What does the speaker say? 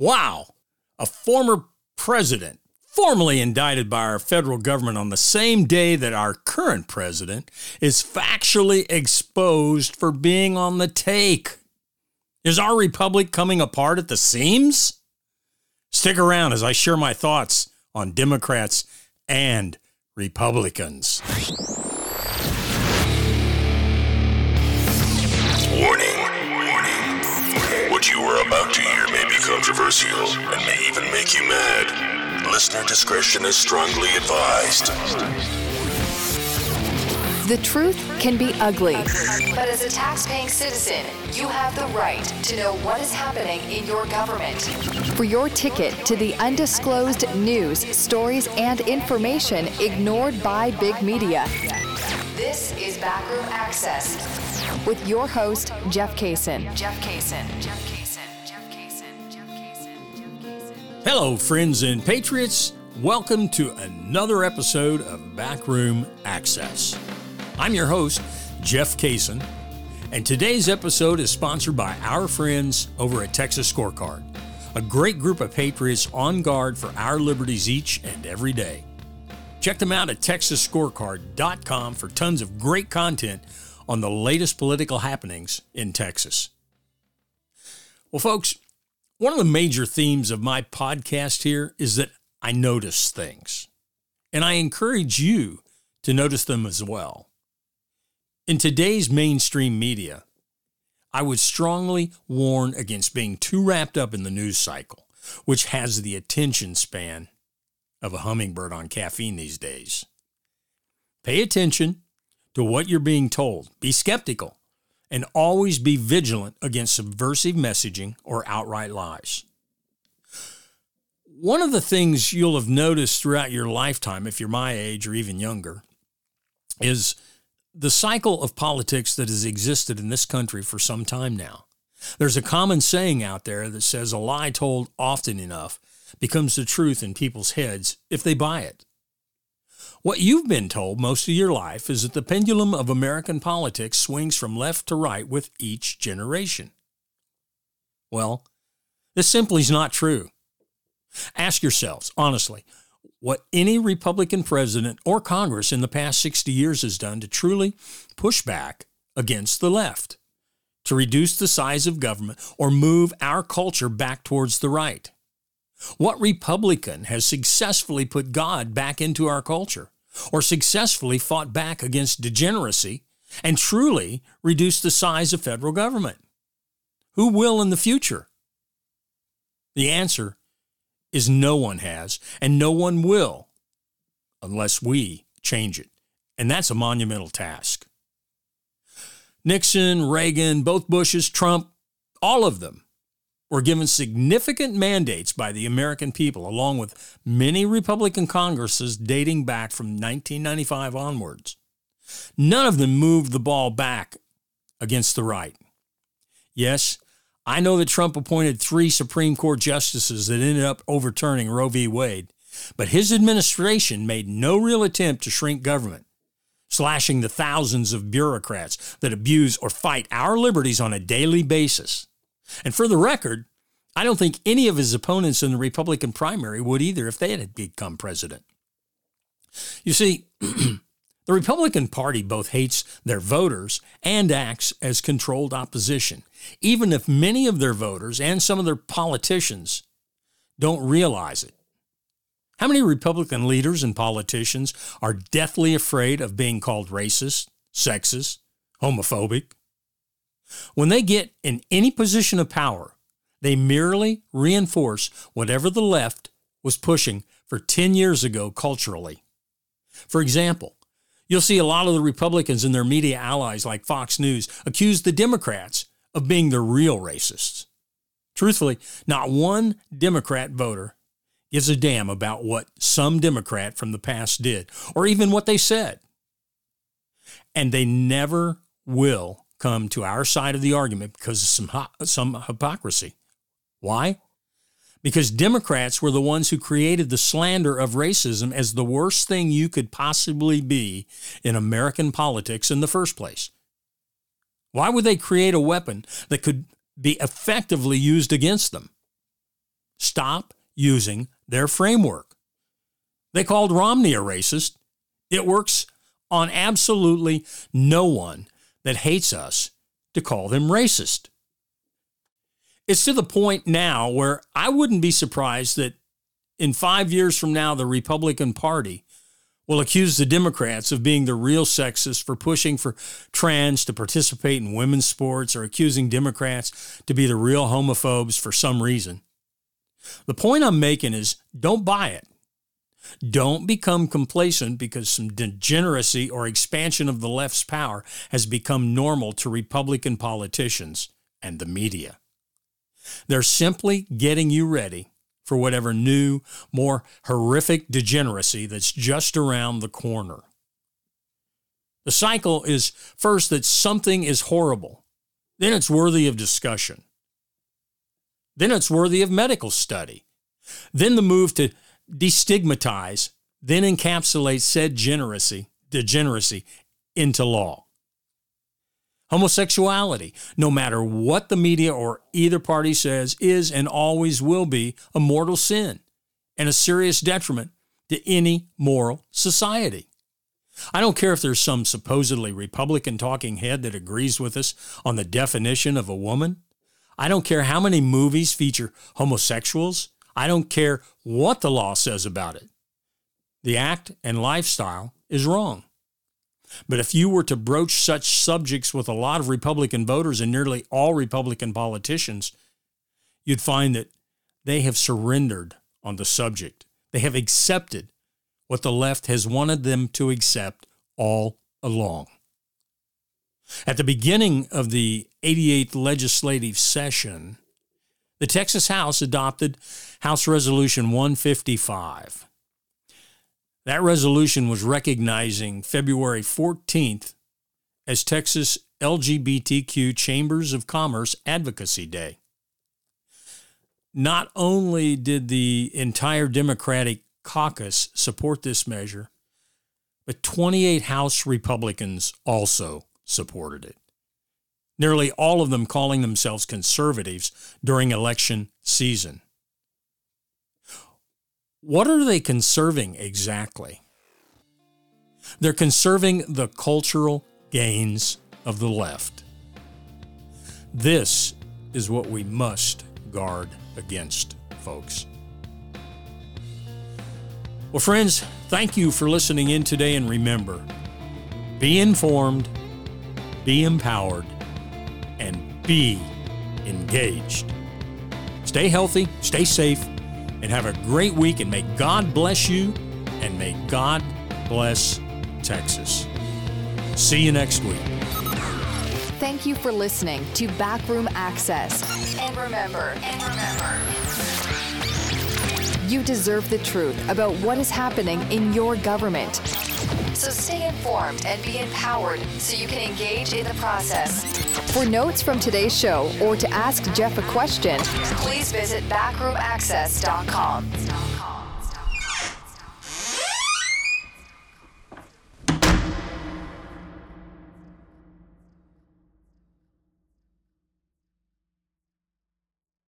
Wow, a former president, formally indicted by our federal government on the same day that our current president is factually exposed for being on the take. Is our republic coming apart at the seams? Stick around as I share my thoughts on Democrats and Republicans. Warning, you are about to hear may be controversial and may even make you mad. Listener discretion is strongly advised. The truth can be ugly. But as a tax-paying citizen, you have the right to know what is happening in your government. For your ticket to the undisclosed news, stories, and information ignored by big media. This is Backroom Access with your host, Jeff Kaysen. Jeff Kaysen. Jeff Kaysen. Hello, friends and patriots. Welcome to another episode of Backroom Access. I'm your host, Jeff Kaysen, and today's episode is sponsored by our friends over at Texas Scorecard, a great group of patriots on guard for our liberties each and every day. Check them out at texasscorecard.com for tons of great content on the latest political happenings in Texas. Well, folks, one of the major themes of my podcast here is that I notice things, and I encourage you to notice them as well. In today's mainstream media, I would strongly warn against being too wrapped up in the news cycle, which has the attention span of a hummingbird on caffeine these days. Pay attention to what you're being told, be skeptical, and always be vigilant against subversive messaging or outright lies. One of the things you'll have noticed throughout your lifetime, if you're my age or even younger, is the cycle of politics that has existed in this country for some time now. There's a common saying out there that says a lie told often enough becomes the truth in people's heads if they buy it. What you've been told most of your life is that the pendulum of American politics swings from left to right with each generation. Well, this simply is not true. Ask yourselves, honestly, what any Republican president or Congress in the past 60 years has done to truly push back against the left, to reduce the size of government, or move our culture back towards the right. What Republican has successfully put God back into our culture, or successfully fought back against degeneracy and truly reduced the size of federal government? Who will in the future? The answer is no one has, and no one will unless we change it. And that's a monumental task. Nixon, Reagan, both Bushes, Trump, all of them were given significant mandates by the American people, along with many Republican Congresses dating back from 1995 onwards. None of them moved the ball back against the right. Yes, I know that Trump appointed three Supreme Court justices that ended up overturning Roe v. Wade, but his administration made no real attempt to shrink government, slashing the thousands of bureaucrats that abuse or fight our liberties on a daily basis. And for the record, I don't think any of his opponents in the Republican primary would either if they had become president. You see, the Republican Party both hates their voters and acts as controlled opposition, even if many of their voters and some of their politicians don't realize it. How many Republican leaders and politicians are deathly afraid of being called racist, sexist, homophobic? When they get in any position of power, they merely reinforce whatever the left was pushing for 10 years ago culturally. For example, you'll see a lot of the Republicans and their media allies like Fox News accuse the Democrats of being the real racists. Truthfully, not one Democrat voter gives a damn about what some Democrat from the past did or even what they said. And they never will come to our side of the argument because of some, some hypocrisy. Why? Because Democrats were the ones who created the slander of racism as the worst thing you could possibly be in American politics in the first place. Why would they create a weapon that could be effectively used against them? stop using their framework. They called Romney a racist. It works on absolutely no one that hates us to call them racist. It's to the point now where I wouldn't be surprised that in five years from now, the Republican Party will accuse the Democrats of being the real sexists for pushing for trans to participate in women's sports or accusing Democrats to be the real homophobes for some reason. The point I'm making is don't buy it. Don't become complacent because some degeneracy or expansion of the left's power has become normal to Republican politicians and the media. They're simply getting you ready for whatever new, more horrific degeneracy that's just around the corner. The cycle is first that something is horrible, then it's worthy of discussion, then it's worthy of medical study, then the move to destigmatize, then encapsulate said degeneracy, degeneracy into law. Homosexuality, no matter what the media or either party says, is and always will be a mortal sin and a serious detriment to any moral society. I don't care if there's some supposedly Republican talking head that agrees with us on the definition of a woman. I don't care how many movies feature homosexuals. I don't care what the law says about it. The act and lifestyle is wrong. But if you were to broach such subjects with a lot of Republican voters and nearly all Republican politicians, you'd find that they have surrendered on the subject. They have accepted what the left has wanted them to accept all along. At the beginning of the 88th legislative session, the Texas House adopted House Resolution 155. That resolution was recognizing February 14th as Texas LGBTQ Chambers of Commerce Advocacy Day. Not only did the entire Democratic caucus support this measure, but 28 House Republicans also supported it. Nearly all of them calling themselves conservatives during election season. What are they conserving exactly? They're conserving the cultural gains of the left. This is what we must guard against, folks. Well, friends, thank you for listening in today, and remember be informed, be empowered, and be engaged. Stay healthy, stay safe and have a great week. And may God bless you and may God bless Texas. See you next week. Thank you for listening to Backroom Access. And remember, and remember, you deserve the truth about what is happening in your government. So stay informed and be empowered so you can engage in the process. For notes from today's show or to ask Jeff a question, please visit backroomaccess.com.